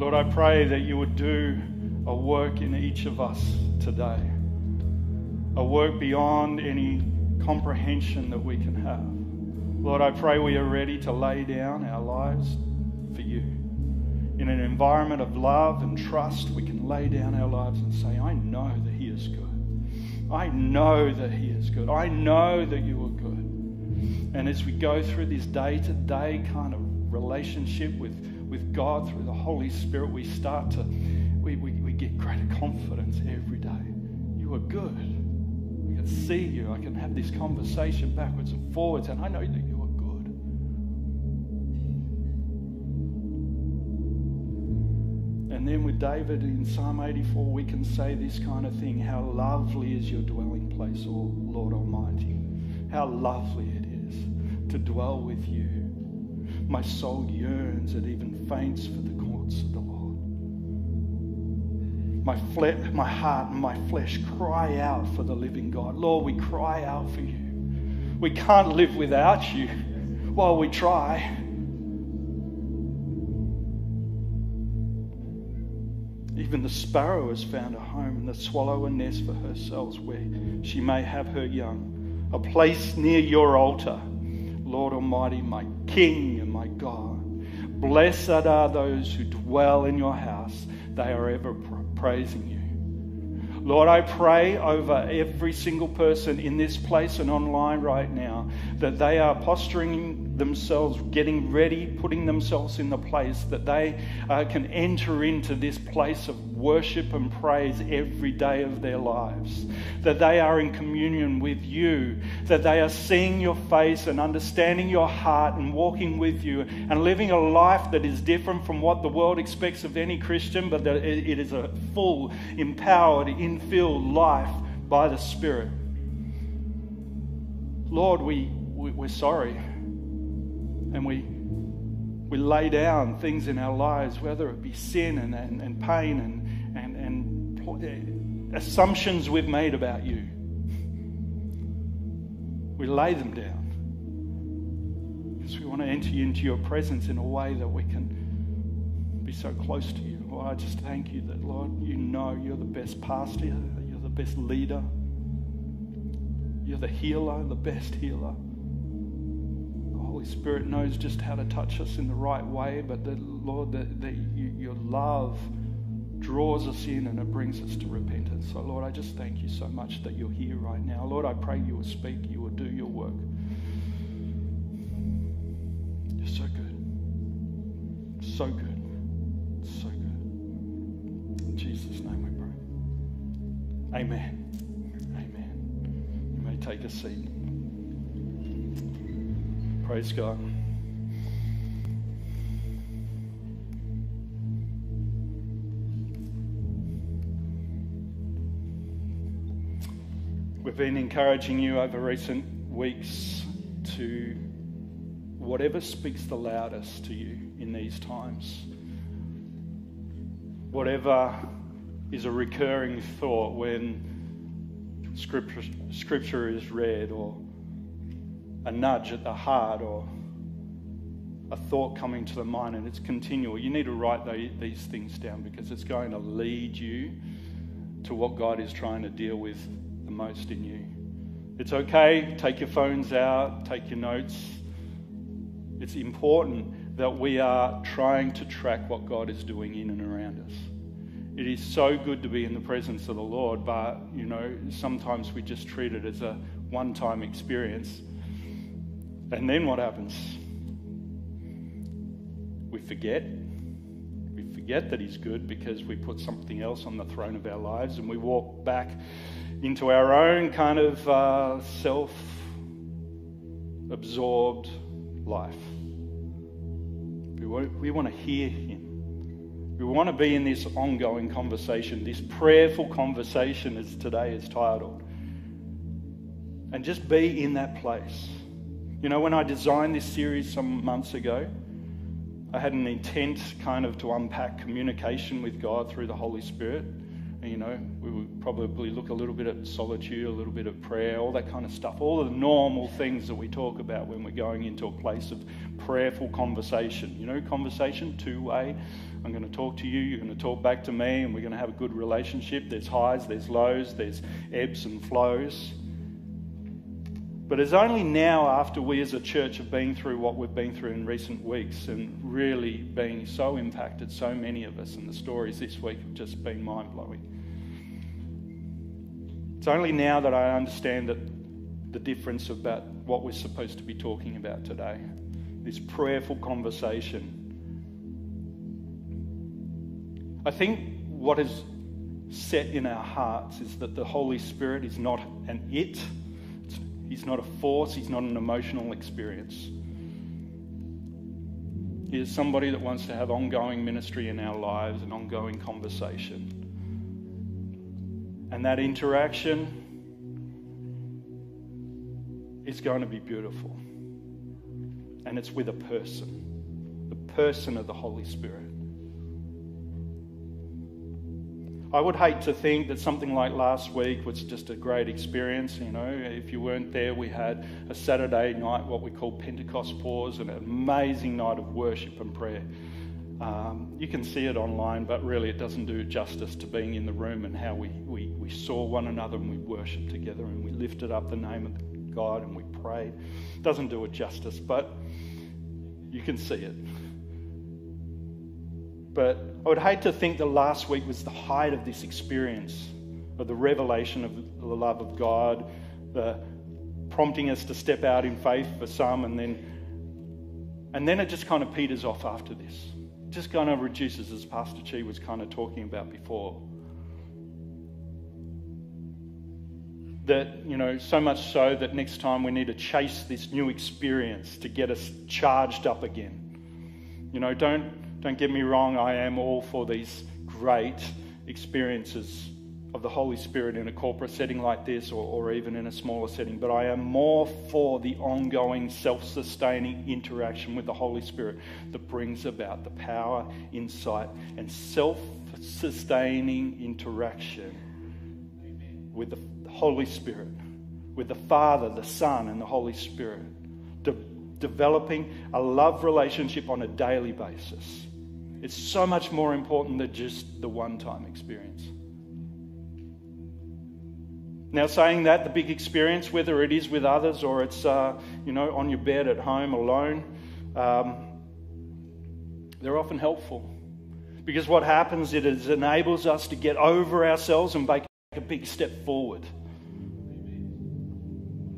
Lord, I pray that you would do a work in each of us today, a work beyond any comprehension that we can have. Lord, I pray we are ready to lay down our lives for you. In an environment of love and trust, we can lay down our lives and say, I know that He is good. I know that He is good. I know that you are good. And as we go through this day to day kind of relationship with, with God through the Holy Spirit, we start to, we, we, we get greater confidence every day. You are good. We can see you. I can have this conversation backwards and forwards, and I know that you are good. And then with David in Psalm 84, we can say this kind of thing How lovely is your dwelling place, O Lord Almighty. How lovely it is to dwell with you. My soul yearns, it even faints for the courts of the Lord. My, fle- my heart and my flesh cry out for the living God. Lord, we cry out for you. We can't live without you while we try. Even the sparrow has found a home, and the swallow a nest for herself where she may have her young. A place near your altar, Lord Almighty, my King and my God. Blessed are those who dwell in your house, they are ever praising you. Lord, I pray over every single person in this place and online right now that they are posturing themselves, getting ready, putting themselves in the place that they uh, can enter into this place of worship and praise every day of their lives. That they are in communion with you, that they are seeing your face and understanding your heart and walking with you and living a life that is different from what the world expects of any Christian, but that it is a full, empowered, infilled life by the Spirit. Lord, we, we, we're sorry. And we, we lay down things in our lives, whether it be sin and, and, and pain and, and, and eh, assumptions we've made about you. We lay them down because we want to enter into your presence in a way that we can be so close to you. Lord, I just thank you that, Lord, you know you're the best pastor, you're the best leader, you're the healer, the best healer. Holy Spirit knows just how to touch us in the right way, but the Lord, that, that you, your love draws us in and it brings us to repentance. So, Lord, I just thank you so much that you're here right now. Lord, I pray you will speak, you will do your work. You're so good. So good. So good. In Jesus' name we pray. Amen. Amen. You may take a seat. Praise God. We've been encouraging you over recent weeks to whatever speaks the loudest to you in these times, whatever is a recurring thought when scripture, scripture is read or a nudge at the heart or a thought coming to the mind and it's continual. You need to write these things down because it's going to lead you to what God is trying to deal with the most in you. It's okay, take your phones out, take your notes. It's important that we are trying to track what God is doing in and around us. It is so good to be in the presence of the Lord, but you know, sometimes we just treat it as a one time experience and then what happens? We forget. We forget that He's good because we put something else on the throne of our lives and we walk back into our own kind of uh, self absorbed life. We want, we want to hear Him. We want to be in this ongoing conversation, this prayerful conversation, as today is titled. And just be in that place. You know, when I designed this series some months ago, I had an intent kind of to unpack communication with God through the Holy Spirit. And, you know, we would probably look a little bit at solitude, a little bit at prayer, all that kind of stuff, all the normal things that we talk about when we're going into a place of prayerful conversation. You know, conversation, two way. I'm going to talk to you, you're going to talk back to me, and we're going to have a good relationship. There's highs, there's lows, there's ebbs and flows. But it's only now, after we as a church have been through what we've been through in recent weeks and really being so impacted, so many of us, and the stories this week have just been mind blowing. It's only now that I understand that the difference about what we're supposed to be talking about today. This prayerful conversation. I think what is set in our hearts is that the Holy Spirit is not an it He's not a force, he's not an emotional experience. He is somebody that wants to have ongoing ministry in our lives and ongoing conversation. And that interaction is going to be beautiful. And it's with a person, the person of the Holy Spirit. I would hate to think that something like last week was just a great experience. You know, if you weren't there, we had a Saturday night, what we call Pentecost Pause, an amazing night of worship and prayer. Um, you can see it online, but really it doesn't do justice to being in the room and how we, we, we saw one another and we worshiped together and we lifted up the name of God and we prayed. It doesn't do it justice, but you can see it. But I would hate to think that last week was the height of this experience of the revelation of the love of God, the prompting us to step out in faith for some, and then and then it just kind of peters off after this. Just kind of reduces, as Pastor Chi was kind of talking about before. That, you know, so much so that next time we need to chase this new experience to get us charged up again. You know, don't don't get me wrong, I am all for these great experiences of the Holy Spirit in a corporate setting like this or, or even in a smaller setting, but I am more for the ongoing self sustaining interaction with the Holy Spirit that brings about the power, insight, and self sustaining interaction with the Holy Spirit, with the Father, the Son, and the Holy Spirit. De- developing a love relationship on a daily basis it's so much more important than just the one time experience. Now, saying that, the big experience, whether it is with others or it's, uh, you know, on your bed at home alone, um, they're often helpful. Because what happens is it enables us to get over ourselves and make a big step forward.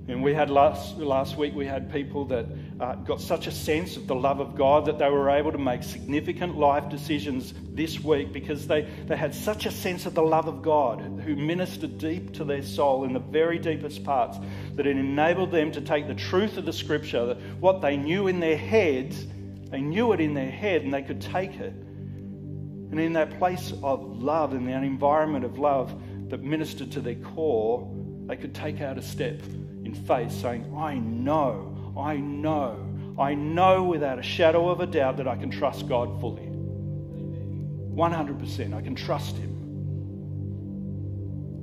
And we had last, last week, we had people that uh, got such a sense of the love of God that they were able to make significant life decisions this week because they, they had such a sense of the love of God who ministered deep to their soul in the very deepest parts that it enabled them to take the truth of the scripture, that what they knew in their heads, they knew it in their head and they could take it. And in that place of love, in that environment of love that ministered to their core, they could take out a step in faith, saying, I know, I know, I know without a shadow of a doubt that I can trust God fully. 100%. I can trust Him.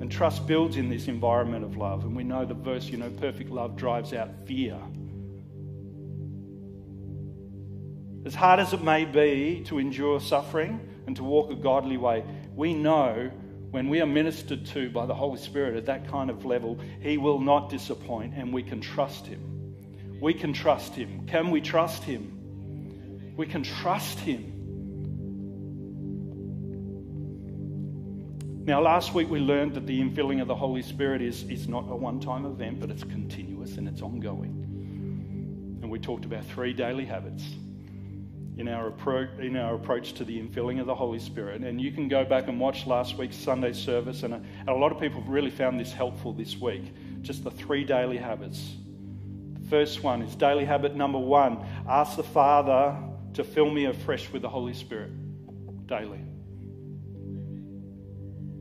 And trust builds in this environment of love. And we know the verse, you know, perfect love drives out fear. As hard as it may be to endure suffering and to walk a godly way, we know when we are ministered to by the Holy Spirit at that kind of level, He will not disappoint and we can trust Him. We can trust Him. Can we trust Him? We can trust Him. Now, last week we learned that the infilling of the Holy Spirit is, is not a one time event, but it's continuous and it's ongoing. And we talked about three daily habits in our, appro- in our approach to the infilling of the Holy Spirit. And you can go back and watch last week's Sunday service, and a, and a lot of people have really found this helpful this week. Just the three daily habits. First one is daily habit number one ask the Father to fill me afresh with the Holy Spirit daily.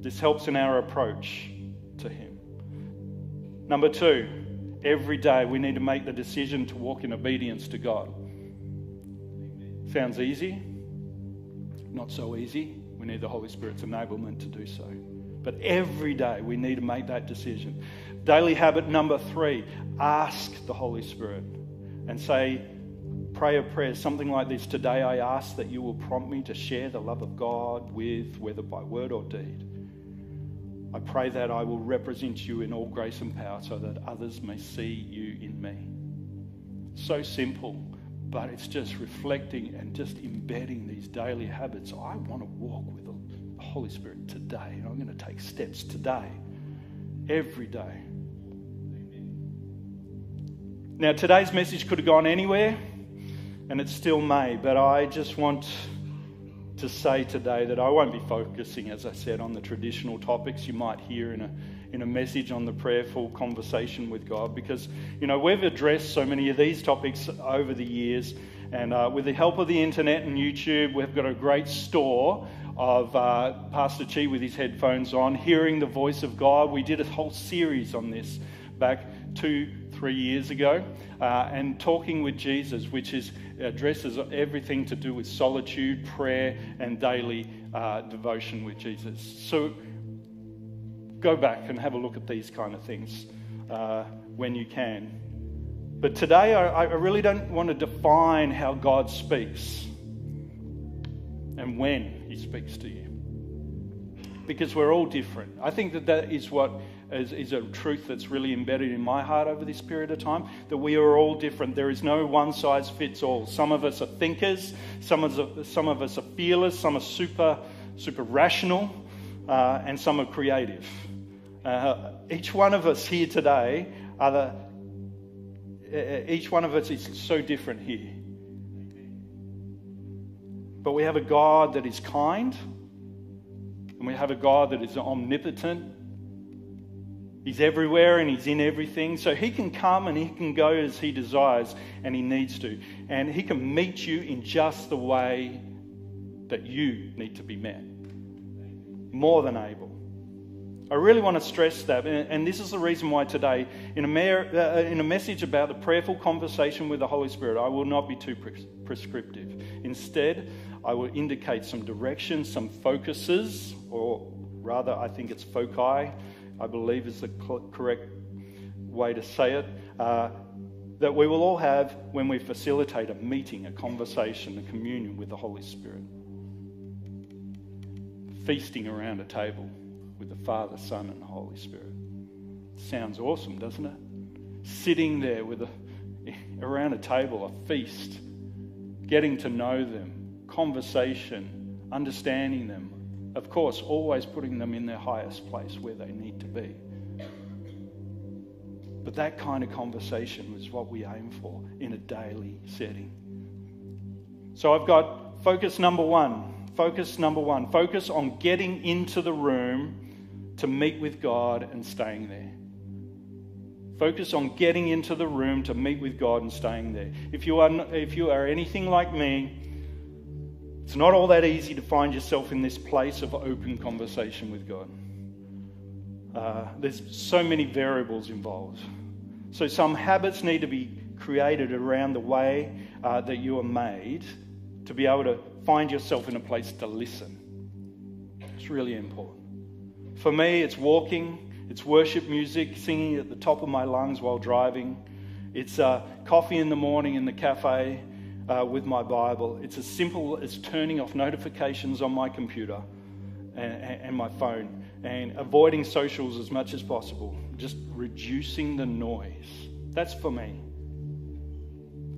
This helps in our approach to Him. Number two, every day we need to make the decision to walk in obedience to God. Sounds easy? Not so easy. We need the Holy Spirit's enablement to do so. But every day we need to make that decision. Daily habit number three ask the Holy Spirit and say, pray a prayer, something like this Today I ask that you will prompt me to share the love of God with, whether by word or deed. I pray that I will represent you in all grace and power so that others may see you in me. So simple, but it's just reflecting and just embedding these daily habits. I want to walk with the Holy Spirit today, and I'm going to take steps today, every day. Now, today's message could have gone anywhere, and it still may, but I just want to say today that I won't be focusing, as I said, on the traditional topics you might hear in a, in a message on the prayerful conversation with God, because, you know, we've addressed so many of these topics over the years, and uh, with the help of the internet and YouTube, we've got a great store of uh, Pastor Chi with his headphones on, hearing the voice of God. We did a whole series on this back two, three years ago, uh, and talking with Jesus, which is addresses everything to do with solitude, prayer, and daily uh, devotion with Jesus. So go back and have a look at these kind of things uh, when you can. But today, I, I really don't want to define how God speaks and when He speaks to you. Because we're all different. I think that that is what is, is a truth that's really embedded in my heart over this period of time that we are all different. There is no one size fits all. Some of us are thinkers, some of us, some of us are feelers, some are super, super rational, uh, and some are creative. Uh, each one of us here today are the, uh, each one of us is so different here. But we have a God that is kind, and we have a God that is omnipotent, He's everywhere and He's in everything. So He can come and He can go as He desires and He needs to. And He can meet you in just the way that you need to be met. More than able. I really want to stress that. And this is the reason why today, in a, uh, in a message about the prayerful conversation with the Holy Spirit, I will not be too pres- prescriptive. Instead, I will indicate some directions, some focuses, or rather, I think it's foci I believe is the correct way to say it, uh, that we will all have when we facilitate a meeting, a conversation, a communion with the Holy Spirit. Feasting around a table with the Father, Son, and Holy Spirit. Sounds awesome, doesn't it? Sitting there with a, around a table, a feast, getting to know them, conversation, understanding them, of course, always putting them in their highest place where they need to be. But that kind of conversation is what we aim for in a daily setting. So I've got focus number one. Focus number one. Focus on getting into the room to meet with God and staying there. Focus on getting into the room to meet with God and staying there. If you are, if you are anything like me, it's not all that easy to find yourself in this place of open conversation with God. Uh, there's so many variables involved. So, some habits need to be created around the way uh, that you are made to be able to find yourself in a place to listen. It's really important. For me, it's walking, it's worship music, singing at the top of my lungs while driving, it's uh, coffee in the morning in the cafe, uh, with my Bible. It's as simple as turning off notifications on my computer and, and my phone and avoiding socials as much as possible, just reducing the noise. That's for me.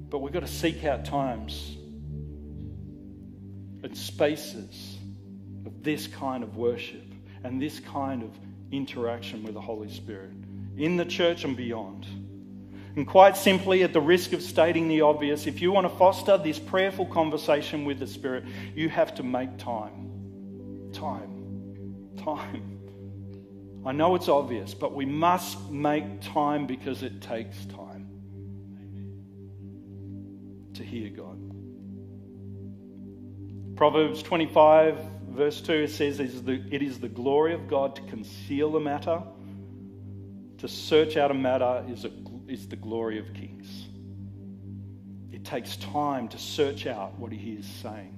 But we've got to seek out times and spaces of this kind of worship and this kind of interaction with the Holy Spirit in the church and beyond. And quite simply, at the risk of stating the obvious, if you want to foster this prayerful conversation with the Spirit, you have to make time. Time. Time. I know it's obvious, but we must make time because it takes time to hear God. Proverbs 25, verse 2, it says, It is the glory of God to conceal a matter, to search out a matter is a is the glory of kings. It takes time to search out what he is saying.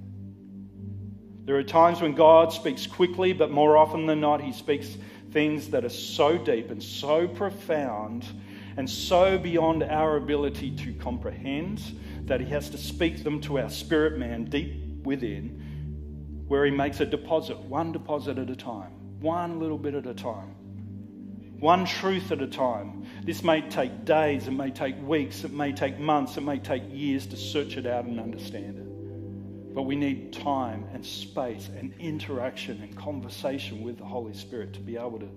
There are times when God speaks quickly, but more often than not, he speaks things that are so deep and so profound and so beyond our ability to comprehend that He has to speak them to our spirit man deep within, where He makes a deposit, one deposit at a time, one little bit at a time, one truth at a time. This may take days, it may take weeks, it may take months, it may take years to search it out and understand it. But we need time and space and interaction and conversation with the Holy Spirit to be able to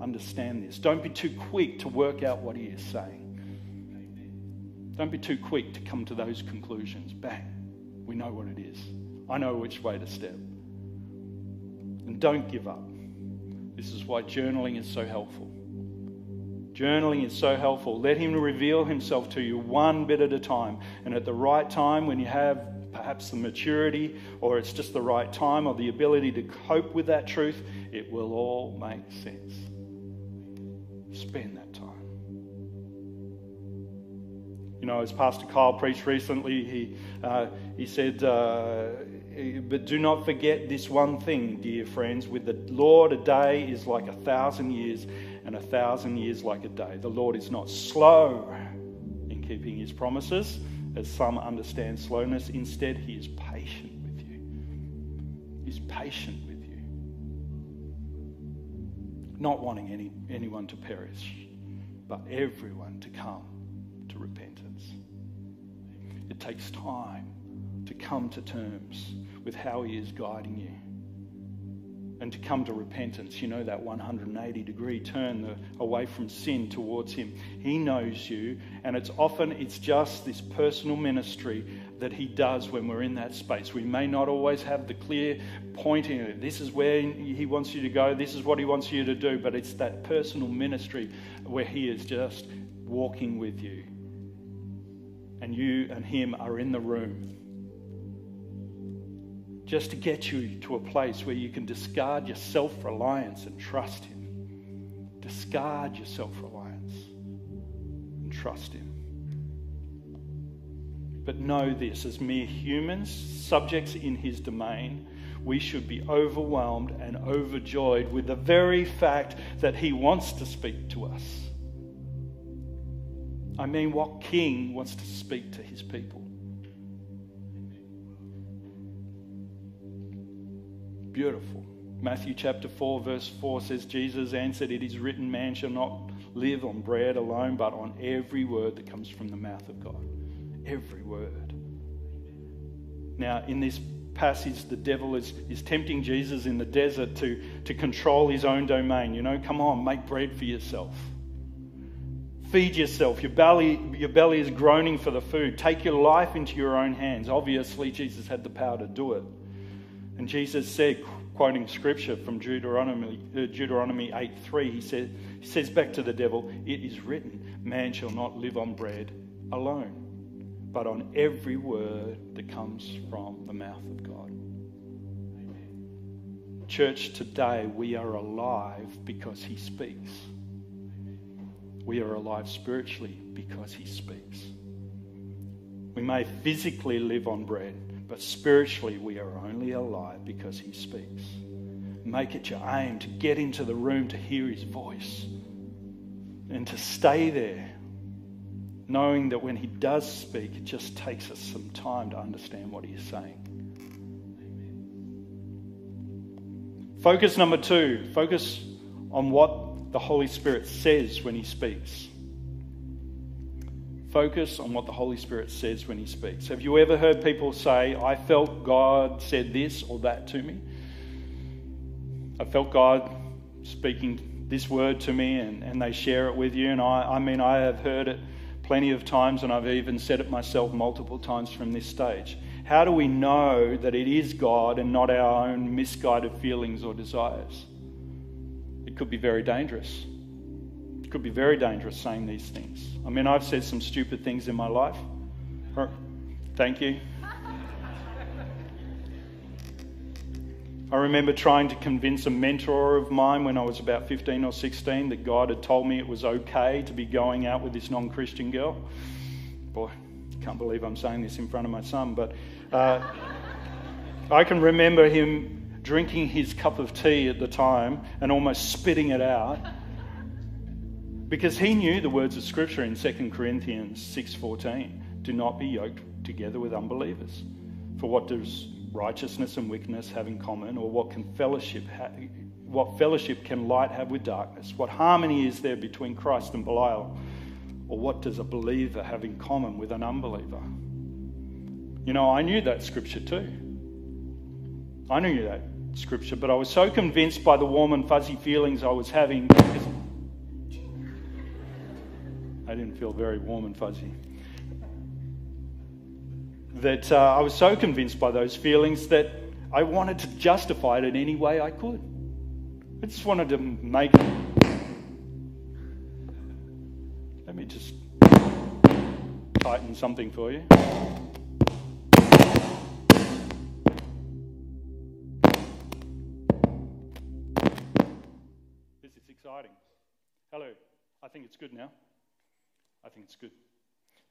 understand this. Don't be too quick to work out what He is saying. Don't be too quick to come to those conclusions. Bang, we know what it is. I know which way to step. And don't give up. This is why journaling is so helpful. Journaling is so helpful. Let Him reveal Himself to you one bit at a time. And at the right time, when you have perhaps the maturity or it's just the right time or the ability to cope with that truth, it will all make sense. Spend that time. You know, as Pastor Kyle preached recently, he, uh, he said, uh, But do not forget this one thing, dear friends. With the Lord, a day is like a thousand years, and a thousand years like a day. The Lord is not slow in keeping his promises, as some understand slowness. Instead, he is patient with you. He's patient with you, not wanting any, anyone to perish, but everyone to come to repentance. It takes time to come to terms with how He is guiding you and to come to repentance. You know, that 180 degree turn the, away from sin towards Him. He knows you, and it's often it's just this personal ministry that He does when we're in that space. We may not always have the clear pointing. This is where He wants you to go. This is what He wants you to do. But it's that personal ministry where He is just walking with you and you and him are in the room just to get you to a place where you can discard your self reliance and trust him. Discard your self reliance and trust him. But know this as mere humans, subjects in his domain, we should be overwhelmed and overjoyed with the very fact that he wants to speak to us I mean, what king wants to speak to his people? Beautiful. Matthew chapter 4, verse 4 says, Jesus answered, It is written, man shall not live on bread alone, but on every word that comes from the mouth of God. Every word. Now, in this passage, the devil is, is tempting Jesus in the desert to, to control his own domain. You know, come on, make bread for yourself. Feed yourself. Your belly, your belly is groaning for the food. Take your life into your own hands. Obviously, Jesus had the power to do it. And Jesus said, quoting scripture from Deuteronomy, uh, Deuteronomy 8 3, he, said, he says back to the devil, It is written, man shall not live on bread alone, but on every word that comes from the mouth of God. Church, today we are alive because he speaks. We are alive spiritually because He speaks. We may physically live on bread, but spiritually we are only alive because He speaks. Make it your aim to get into the room to hear His voice and to stay there, knowing that when He does speak, it just takes us some time to understand what He is saying. Focus number two focus on what the Holy Spirit says when He speaks. Focus on what the Holy Spirit says when He speaks. Have you ever heard people say, I felt God said this or that to me? I felt God speaking this word to me, and, and they share it with you. And I, I mean, I have heard it plenty of times, and I've even said it myself multiple times from this stage. How do we know that it is God and not our own misguided feelings or desires? it could be very dangerous. Could be very dangerous saying these things. I mean, I've said some stupid things in my life. Thank you. I remember trying to convince a mentor of mine when I was about 15 or 16 that God had told me it was okay to be going out with this non Christian girl. Boy, can't believe I'm saying this in front of my son, but uh, I can remember him drinking his cup of tea at the time and almost spitting it out because he knew the words of scripture in 2 Corinthians 6:14 do not be yoked together with unbelievers. For what does righteousness and wickedness have in common, or what can fellowship ha- what fellowship can light have with darkness? What harmony is there between Christ and Belial? Or what does a believer have in common with an unbeliever? You know, I knew that scripture too. I knew that scripture, but I was so convinced by the warm and fuzzy feelings I was having. I didn't feel very warm and fuzzy. That uh, I was so convinced by those feelings that I wanted to justify it in any way I could. I just wanted to make. Let me just tighten something for you. This is exciting. Hello. I think it's good now. I think it's good.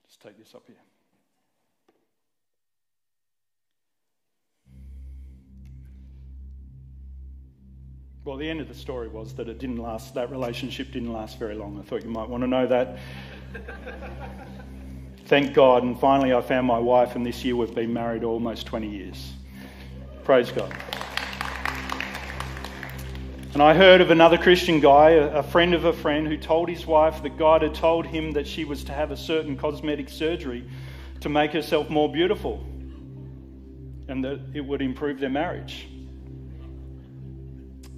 Just take this up here. Well, the end of the story was that it didn't last, that relationship didn't last very long. I thought you might want to know that. Thank God, and finally I found my wife, and this year we've been married almost 20 years. Praise God. And I heard of another Christian guy, a friend of a friend, who told his wife that God had told him that she was to have a certain cosmetic surgery to make herself more beautiful and that it would improve their marriage.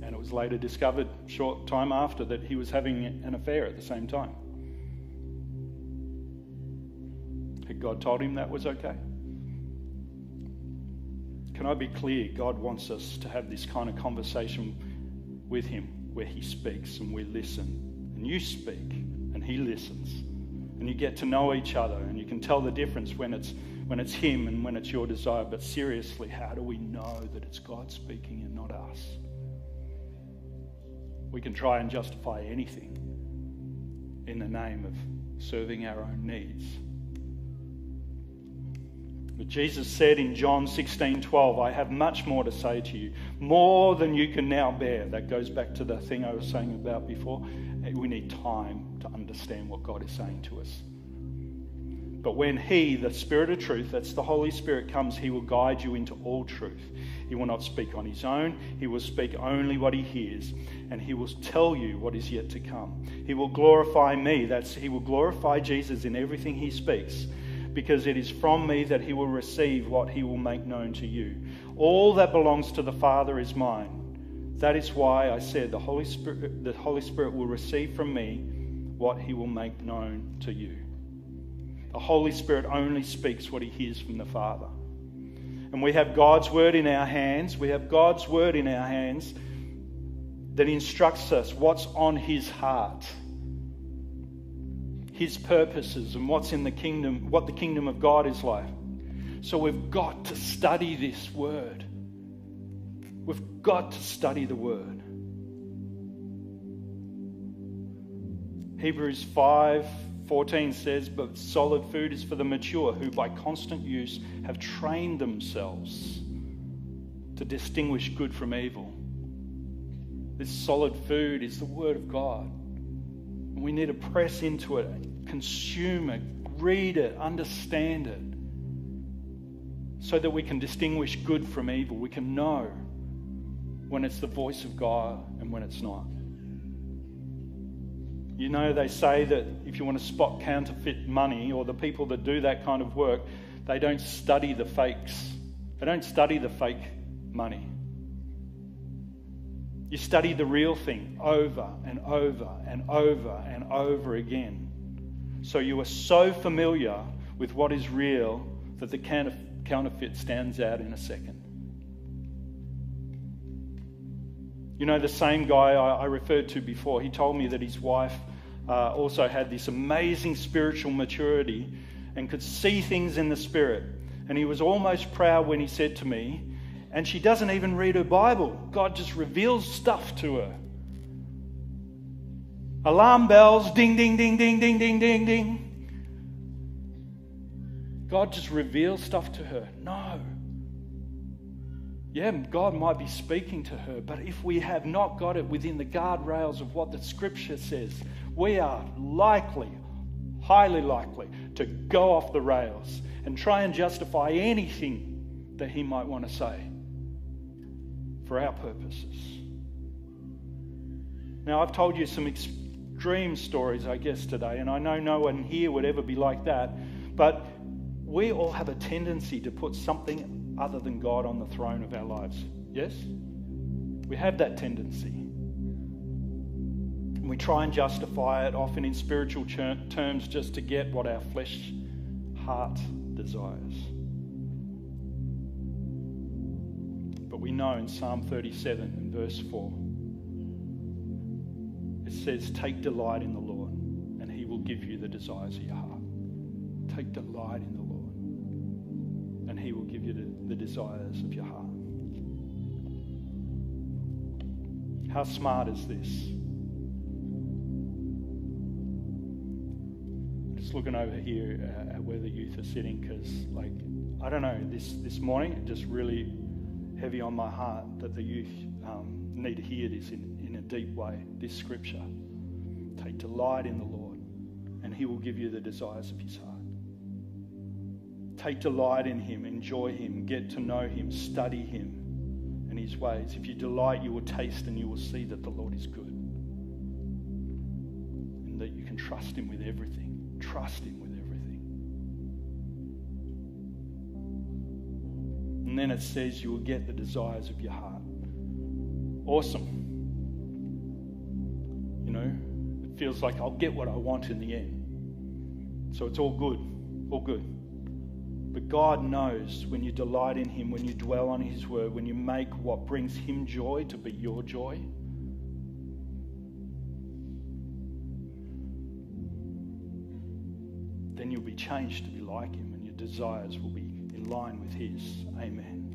And it was later discovered, short time after, that he was having an affair at the same time. Had God told him that was okay? Can I be clear? God wants us to have this kind of conversation with Him where He speaks and we listen. And you speak and He listens. And you get to know each other and you can tell the difference when it's, when it's Him and when it's your desire. But seriously, how do we know that it's God speaking and not us? We can try and justify anything in the name of serving our own needs. But Jesus said in John 16 12, I have much more to say to you, more than you can now bear. That goes back to the thing I was saying about before. Eh, we need time to understand what God is saying to us. But when He, the Spirit of truth, that's the Holy Spirit, comes, He will guide you into all truth. He will not speak on His own, He will speak only what He hears, and He will tell you what is yet to come. He will glorify me, that's He will glorify Jesus in everything He speaks because it is from me that he will receive what he will make known to you. All that belongs to the Father is mine. That is why I said the Holy Spirit, the Holy Spirit will receive from me what he will make known to you. The Holy Spirit only speaks what he hears from the Father. And we have God's word in our hands. We have God's word in our hands that instructs us what's on his heart his purposes and what's in the kingdom, what the kingdom of God is like. So we've got to study this word. We've got to study the word. Hebrews 5 14 says, But solid food is for the mature, who by constant use have trained themselves to distinguish good from evil. This solid food is the Word of God. And we need to press into it, consume it, read it, understand it, so that we can distinguish good from evil. We can know when it's the voice of God and when it's not. You know, they say that if you want to spot counterfeit money or the people that do that kind of work, they don't study the fakes. They don't study the fake money. You study the real thing over and over and over and over again. So you are so familiar with what is real that the counterfeit stands out in a second. You know, the same guy I, referred to before, he told me that his wife uh, also had this amazing spiritual maturity and could see things in the spirit. And he was almost proud when he said to me, and she doesn't even read her Bible. God just reveals stuff to her. Alarm bells, ding, ding, ding, ding, ding, ding, ding, ding. God just reveals stuff to her. No. Yeah, God might be speaking to her, but if we have not got it within the guardrails of what the scripture says, we are likely, highly likely, to go off the rails and try and justify anything that he might want to say for our purposes. Now, I've told you some extreme stories, I guess, today, and I know no one here would ever be like that, but we all have a tendency to put something other than God on the throne of our lives. Yes? We have that tendency. And we try and justify it, often in spiritual terms, just to get what our flesh heart desires. We know in Psalm 37 and verse 4, it says, Take delight in the Lord, and he will give you the desires of your heart. Take delight in the Lord, and he will give you the, the desires of your heart. How smart is this? Just looking over here uh, at where the youth are sitting, because, like, I don't know, this, this morning, it just really heavy on my heart that the youth um, need to hear this in, in a deep way, this scripture. Take delight in the Lord, and He will give you the desires of His heart. Take delight in Him, enjoy Him, get to know Him, study Him and His ways. If you delight, you will taste and you will see that the Lord is good. And that you can trust Him with everything. Trust Him with And then it says you will get the desires of your heart. Awesome. You know, it feels like I'll get what I want in the end. So it's all good. All good. But God knows when you delight in Him, when you dwell on His word, when you make what brings Him joy to be your joy. Then you'll be changed to be like Him and your desires will be in line with His. Amen.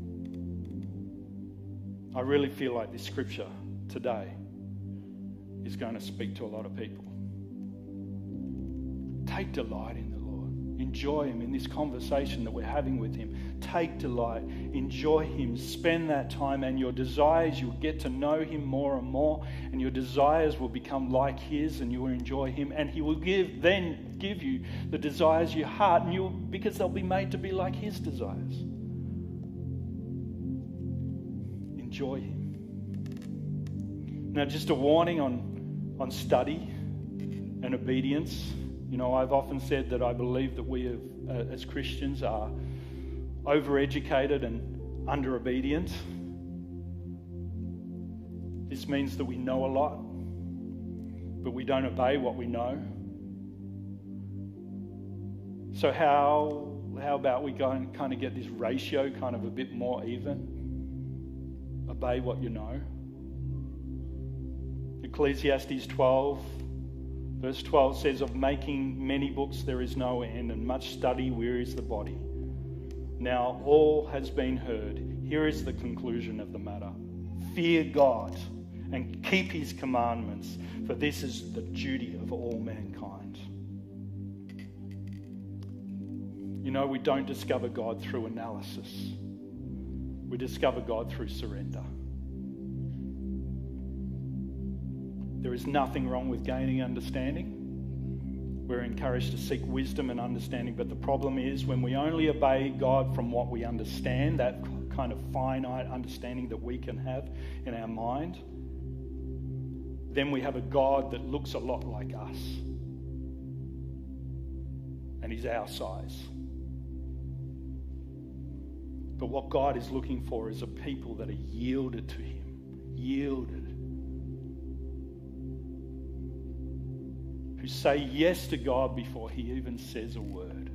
I really feel like this scripture today is going to speak to a lot of people. Take delight in. Enjoy Him in this conversation that we're having with Him. Take delight. Enjoy Him. Spend that time, and your desires, you'll get to know Him more and more, and your desires will become like His, and you will enjoy Him. And He will give then give you the desires your heart, and you because they'll be made to be like His desires. Enjoy Him. Now, just a warning on, on study and obedience. You know, I've often said that I believe that we have, uh, as Christians are overeducated and under obedient. This means that we know a lot, but we don't obey what we know. So, how, how about we go and kind of get this ratio kind of a bit more even? Obey what you know. Ecclesiastes 12, verse 12 says, Of making many books there is no end, and much study wearies the body. Now all has been heard. Here is the conclusion of the matter Fear God and keep his commandments, for this is the duty of all mankind. You know, we don't discover God through analysis, we discover God through surrender. There is nothing wrong with gaining understanding. We're encouraged to seek wisdom and understanding, but the problem is when we only obey God from what we understand, that kind of finite understanding that we can have in our mind, then we have a God that looks a lot like us. And He's our size. But what God is looking for is a people that are yielded to Him, yielded. Who say yes to God before He even says a word.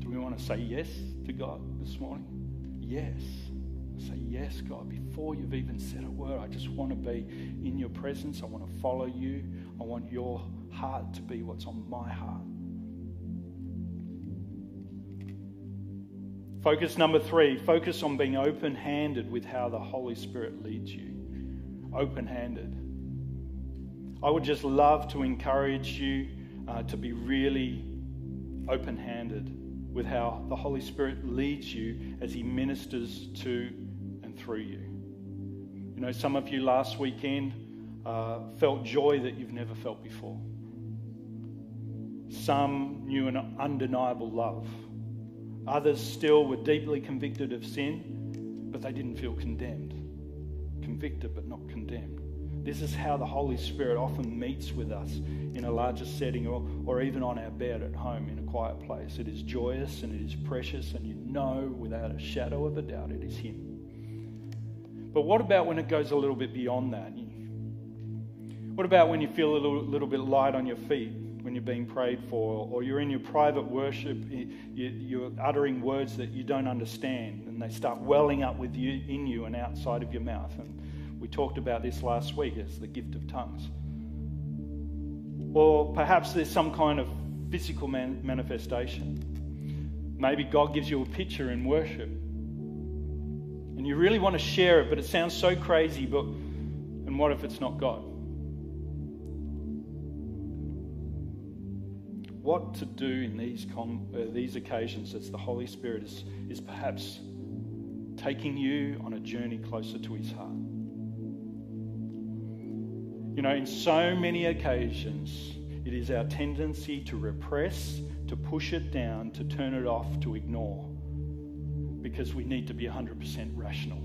Do we want to say yes to God this morning? Yes. Say yes, God, before you've even said a word. I just want to be in your presence. I want to follow you. I want your heart to be what's on my heart. Focus number three focus on being open handed with how the Holy Spirit leads you. Open handed. I would just love to encourage you uh, to be really open handed with how the Holy Spirit leads you as He ministers to and through you. You know, some of you last weekend uh, felt joy that you've never felt before Some knew an undeniable love. Others still were deeply convicted of sin, but they didn't feel condemned. Convicted, but not condemned. This is how the Holy Spirit often meets with us in a larger setting or, or even on our bed at home in a quiet place. It is joyous and it is precious, and you know without a shadow of a doubt it is Him. But what about when it goes a little bit beyond that? What about when you feel a little, little bit light on your feet when you're being prayed for, or you're in your private worship, you're uttering words that you don't understand, and they start welling up with you in you and outside of your mouth? And we talked about this last week as the gift of tongues. Or perhaps there's some kind of physical man- manifestation. Maybe God gives you a picture in worship and you really want to share it, but it sounds so crazy. But and what if it's not God? What to do in these uh, these occasions as the Holy Spirit is is perhaps taking you on a journey closer to His heart. You know, in so many occasions, it is our tendency to repress, to push it down, to turn it off, to ignore because we need to be 100% rational.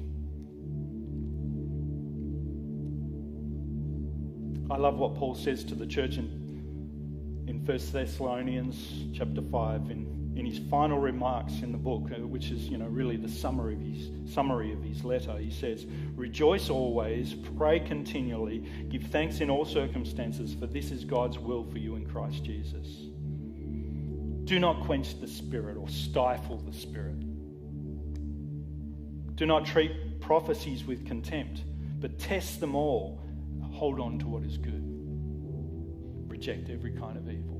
I love what Paul says to the church in, in 1 Thessalonians chapter 5 in, in his final remarks in the book, uh, which is you know really the summary of his summary of his letter. He says, Rejoice always, pray continually, give thanks in all circumstances, for this is God's will for you in Christ Jesus. Do not quench the spirit or stifle the spirit. Do not treat prophecies with contempt, but test them all. Hold on to what is good. Reject every kind of evil.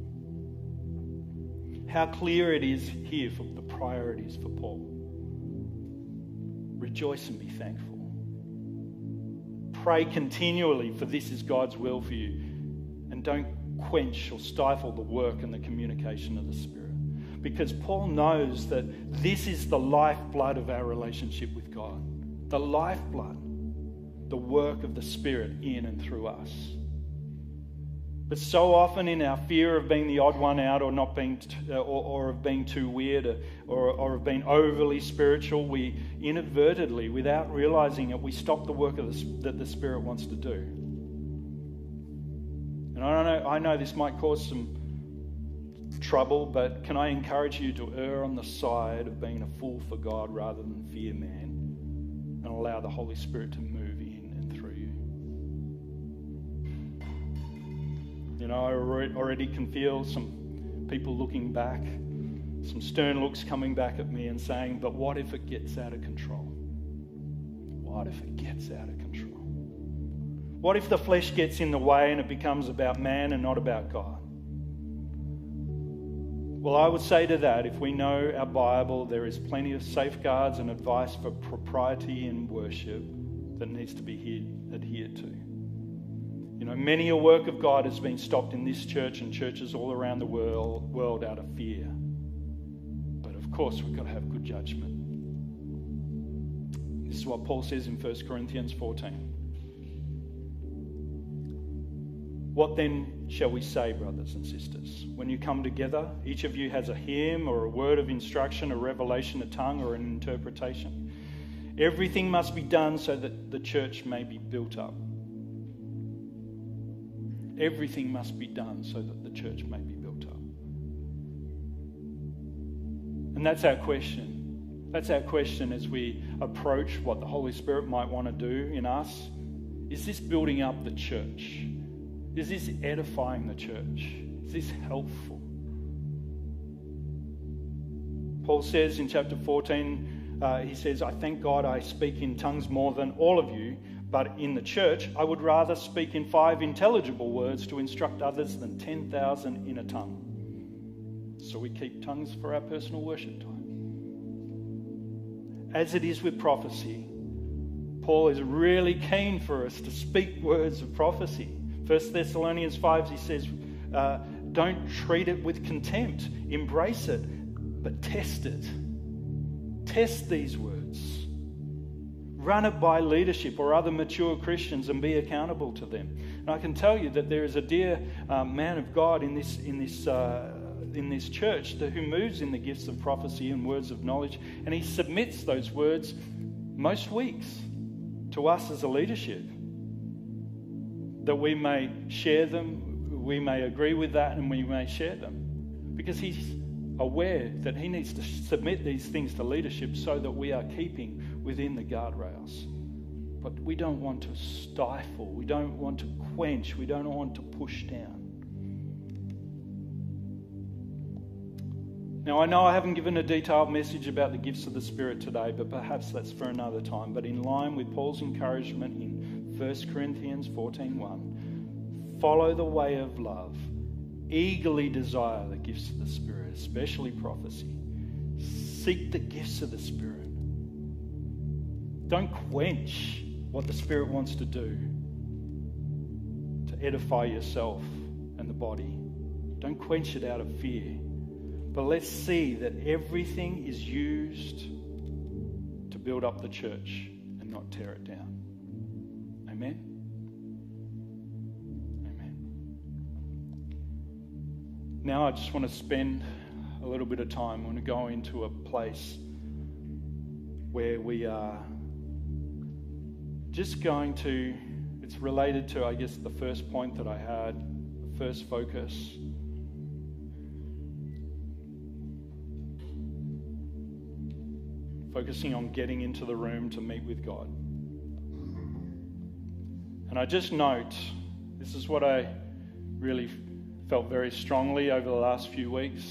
How clear it is here for the priorities for Paul. Rejoice and be thankful. Pray continually, for this is God's will for you. And don't quench or stifle the work and the communication of the Spirit because Paul knows that this is the lifeblood of our relationship with God. The lifeblood, the work of the Spirit in and through us. But so often, in our fear of being the odd one out, or not being, t- uh, or, or, of being too weird, uh, or, or of being overly spiritual, we inadvertently, without realizing it, we stop the work the, that the Spirit wants to do. And I know. I know this might cause some trouble, but can I encourage you to err on the side of being a fool for God rather than fear man and allow the Holy Spirit to You know, I already can feel some people looking back, some stern looks coming back at me and saying, But what if it gets out of control? What if it gets out of control? What if the flesh gets in the way and it becomes about man and not about God? Well, I would say to that, if we know our Bible, there is plenty of safeguards and advice for propriety in worship that needs to be adhered to. You know, many a work of God has been stopped in this church and churches all around the world, world out of fear. But of course, we've got to have good judgment. This is what Paul says in 1 Corinthians 14. What then shall we say, brothers and sisters? When you come together, each of you has a hymn or a word of instruction, a revelation, a tongue, or an interpretation. Everything must be done so that the church may be built up. Everything must be done so that the church may be built up. And that's our question. That's our question as we approach what the Holy Spirit might want to do in us. Is this building up the church? Is this edifying the church? Is this helpful? Paul says in chapter 14, uh, he says, I thank God I speak in tongues more than all of you, but in the church I would rather speak in five intelligible words to instruct others than 10,000 in a tongue. So we keep tongues for our personal worship time. As it is with prophecy, Paul is really keen for us to speak words of prophecy. First Thessalonians 5, he says, uh, don't treat it with contempt. Embrace it, but test it. Test these words. Run it by leadership or other mature Christians and be accountable to them. And I can tell you that there is a dear uh, man of God in this, in this uh, in this church who moves in the gifts of prophecy and words of knowledge, and he submits those words most weeks to us as a leadership that we may share them, we may agree with that, and we may share them. Because he's aware that he needs to submit these things to leadership so that we are keeping within the guardrails. But we don't want to stifle, we don't want to quench, we don't want to push down. Now, I know I haven't given a detailed message about the gifts of the Spirit today, but perhaps that's for another time. But in line with Paul's encouragement in 1 Corinthians 14:1, follow the way of love, eagerly desire the gifts of the Spirit, especially prophecy. Seek the gifts of the Spirit. Don't quench what the Spirit wants to do to edify yourself and the body. Don't quench it out of fear. But let's see that everything is used to build up the church and not tear it down. Amen? Amen. Now I just want to spend a little bit of time. I want to go into a place where we are just going to, it's related to, I guess, the first point that I had, the first focus focusing on getting into the room to meet with God. And I just note this is what I really felt very strongly over the last few weeks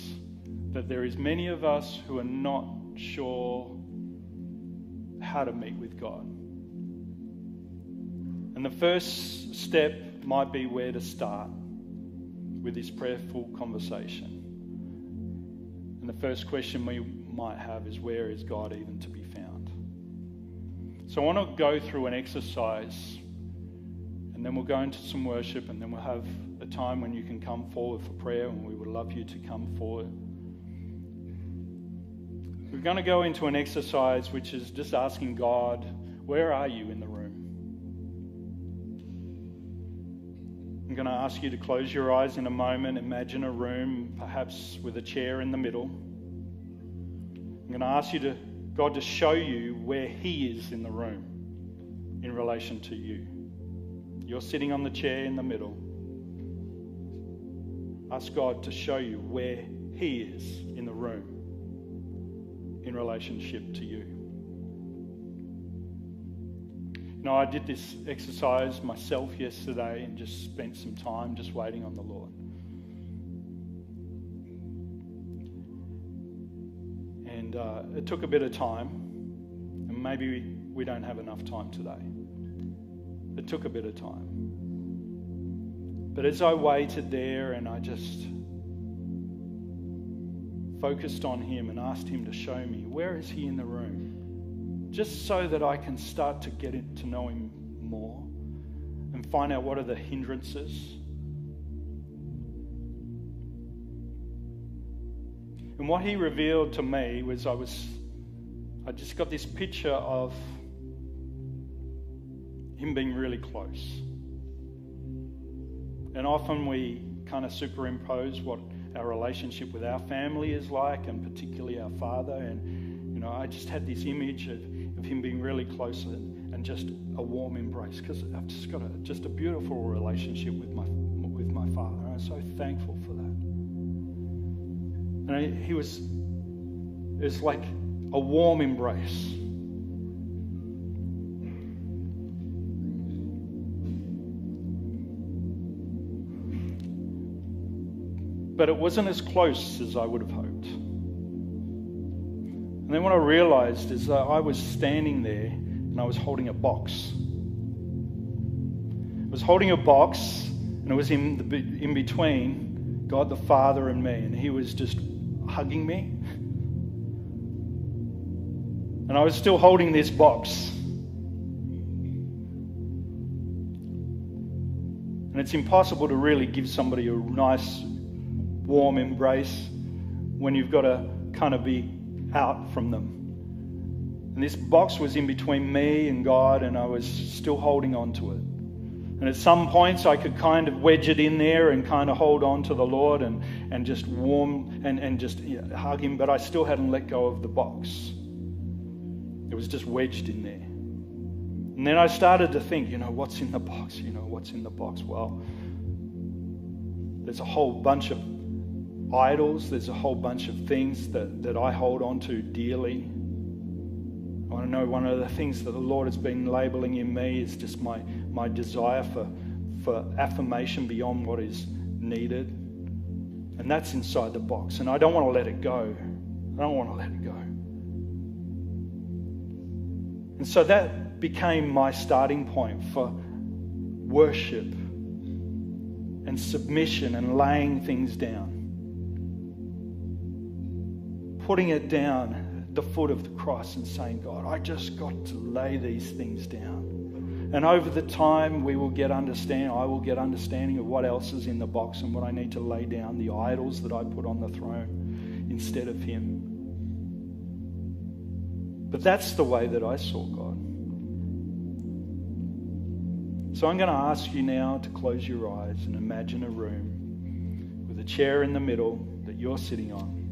that there is many of us who are not sure how to meet with God. And the first step might be where to start with this prayerful conversation. And the first question we might have is where is God even to be found? So I want to go through an exercise and then we'll go into some worship and then we'll have a time when you can come forward for prayer and we would love you to come forward. We're going to go into an exercise which is just asking God, where are you in the I'm going to ask you to close your eyes in a moment. Imagine a room, perhaps with a chair in the middle. I'm going to ask you to, God, to show you where He is in the room in relation to you. You're sitting on the chair in the middle. Ask God to show you where He is in the room in relationship to you. Know, I did this exercise myself yesterday and just spent some time just waiting on the Lord. And uh, it took a bit of time, and maybe we, we don't have enough time today. It took a bit of time. But as I waited there and I just focused on Him and asked Him to show me where is He in the room, just so that I can start to get to know Him more and find out what are the hindrances And what he revealed to me was I was, I just got this picture of him being really close. And often we kind of superimpose what our relationship with our family is like, and particularly our father. And, you know, I just had this image of, of him being really close and, and just a warm embrace because I've just got a, just a beautiful relationship with my, with my father. I'm so thankful for that. And I, he was, it's like a warm embrace. But it wasn't as close as I would have hoped. And then what I realized is that I was standing there and I was holding a box. I was holding a box and it was in, the, in between God the Father and me. And He was just hugging me. And I was still holding this box. And it's impossible to really give somebody a nice, warm embrace when you've got to kind of be out from them. And this box was in between me and God, and I was still holding on to it. And at some points, I could kind of wedge it in there and kind of hold on to the Lord and, and just warm and, and just hug Him, but I still hadn't let go of the box. It was just wedged in there. And then I started to think, you know, what's in the box? You know, what's in the box? Well, there's a whole bunch of idols, there's a whole bunch of things that, that I hold on to dearly. I want to know one of the things that the Lord has been labeling in me is just my, my desire for, for affirmation beyond what is needed. And that's inside the box. And I don't want to let it go. I don't want to let it go. And so that became my starting point for worship and submission and laying things down. Putting it down the foot of the cross and saying, God, I just got to lay these things down. And over the time, we will get understanding. I will get understanding of what else is in the box and what I need to lay down, the idols that I put on the throne instead of Him. But that's the way that I saw God. So I'm going to ask you now to close your eyes and imagine a room with a chair in the middle that you're sitting on.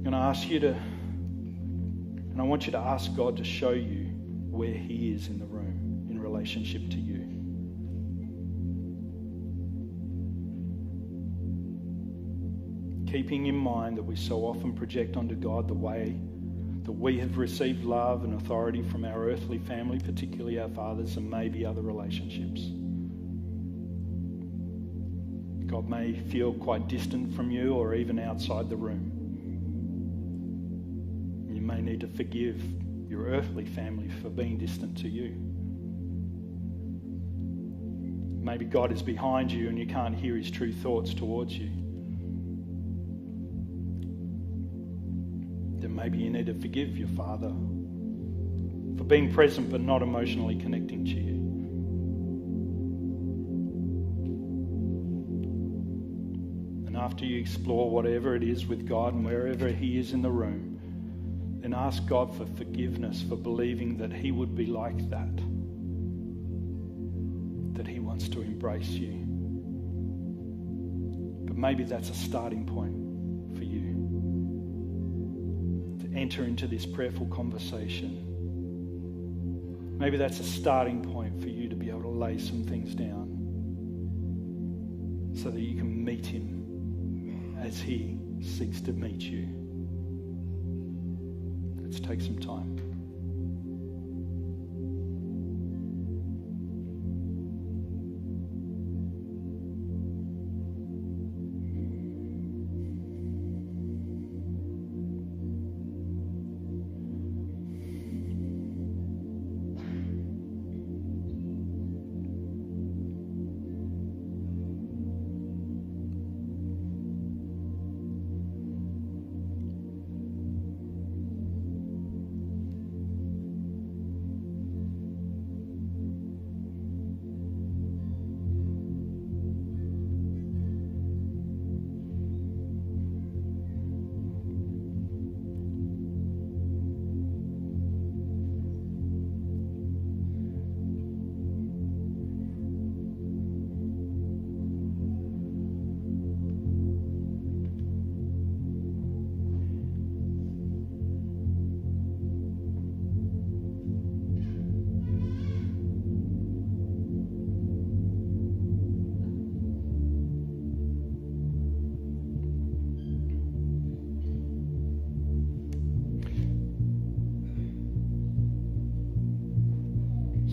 I'm going to ask you to, and I want you to ask God to show you where He is in the room in relationship to you. Keeping in mind that we so often project onto God the way that we have received love and authority from our earthly family, particularly our fathers, and maybe other relationships. God may feel quite distant from you or even outside the room. Need to forgive your earthly family for being distant to you. Maybe God is behind you and you can't hear his true thoughts towards you. Then maybe you need to forgive your father for being present but not emotionally connecting to you. And after you explore whatever it is with God and wherever He is in the room, then ask God for forgiveness for believing that He would be like that, that He wants to embrace you. But maybe that's a starting point for you to enter into this prayerful conversation. Maybe that's a starting point for you to be able to lay some things down so that you can meet Him as He seeks to meet you. Let's take some time.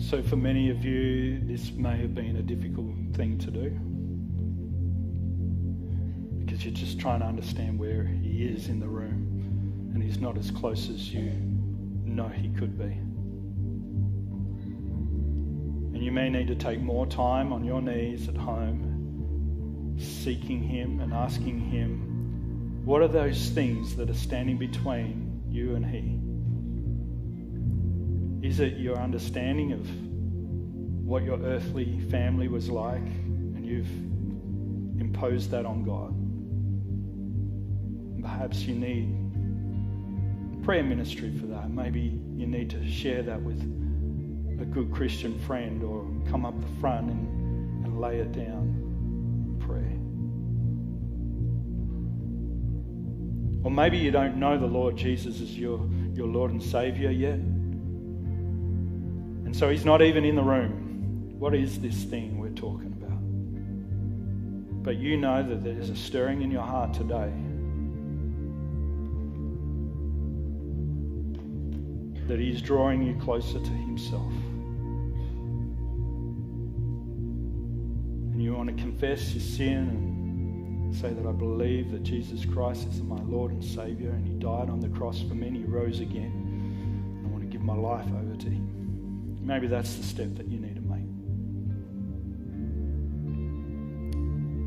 So, for many of you, this may have been a difficult thing to do because you're just trying to understand where He is in the room and He's not as close as you know He could be. And you may need to take more time on your knees at home, seeking Him and asking Him, what are those things that are standing between you and He? Is it your understanding of what your earthly family was like and you've imposed that on God? perhaps you need prayer ministry for that. Maybe you need to share that with a good Christian friend or come up the front and, and lay it down in prayer. Or maybe you don't know the Lord Jesus as your, your Lord and Savior yet. And so he's not even in the room. What is this thing we're talking about? But you know that there's a stirring in your heart today. That he's drawing you closer to himself. And you want to confess your sin and say that I believe that Jesus Christ is my Lord and Savior and he died on the cross for me and he rose again. I want to give my life over to him. Maybe that's the step that you need to make.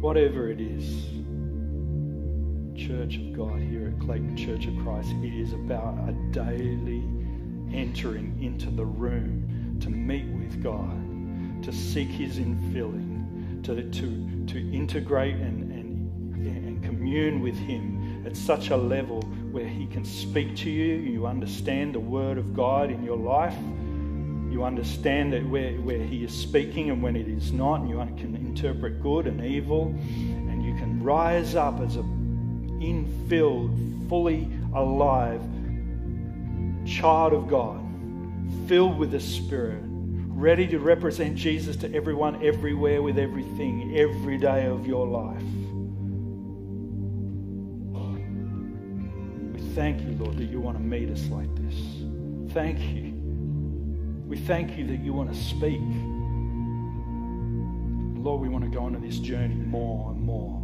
Whatever it is, Church of God here at Clayton Church of Christ, it is about a daily entering into the room to meet with God, to seek His infilling, to, to, to integrate and, and, and commune with Him at such a level where He can speak to you, you understand the Word of God in your life you understand that where, where He is speaking and when it is not, and you can interpret good and evil, and you can rise up as a infilled, fully alive child of God, filled with the Spirit, ready to represent Jesus to everyone, everywhere, with everything, every day of your life. We thank you, Lord, that you want to meet us like this. Thank you. We thank you that you want to speak. Lord, we want to go on this journey more and more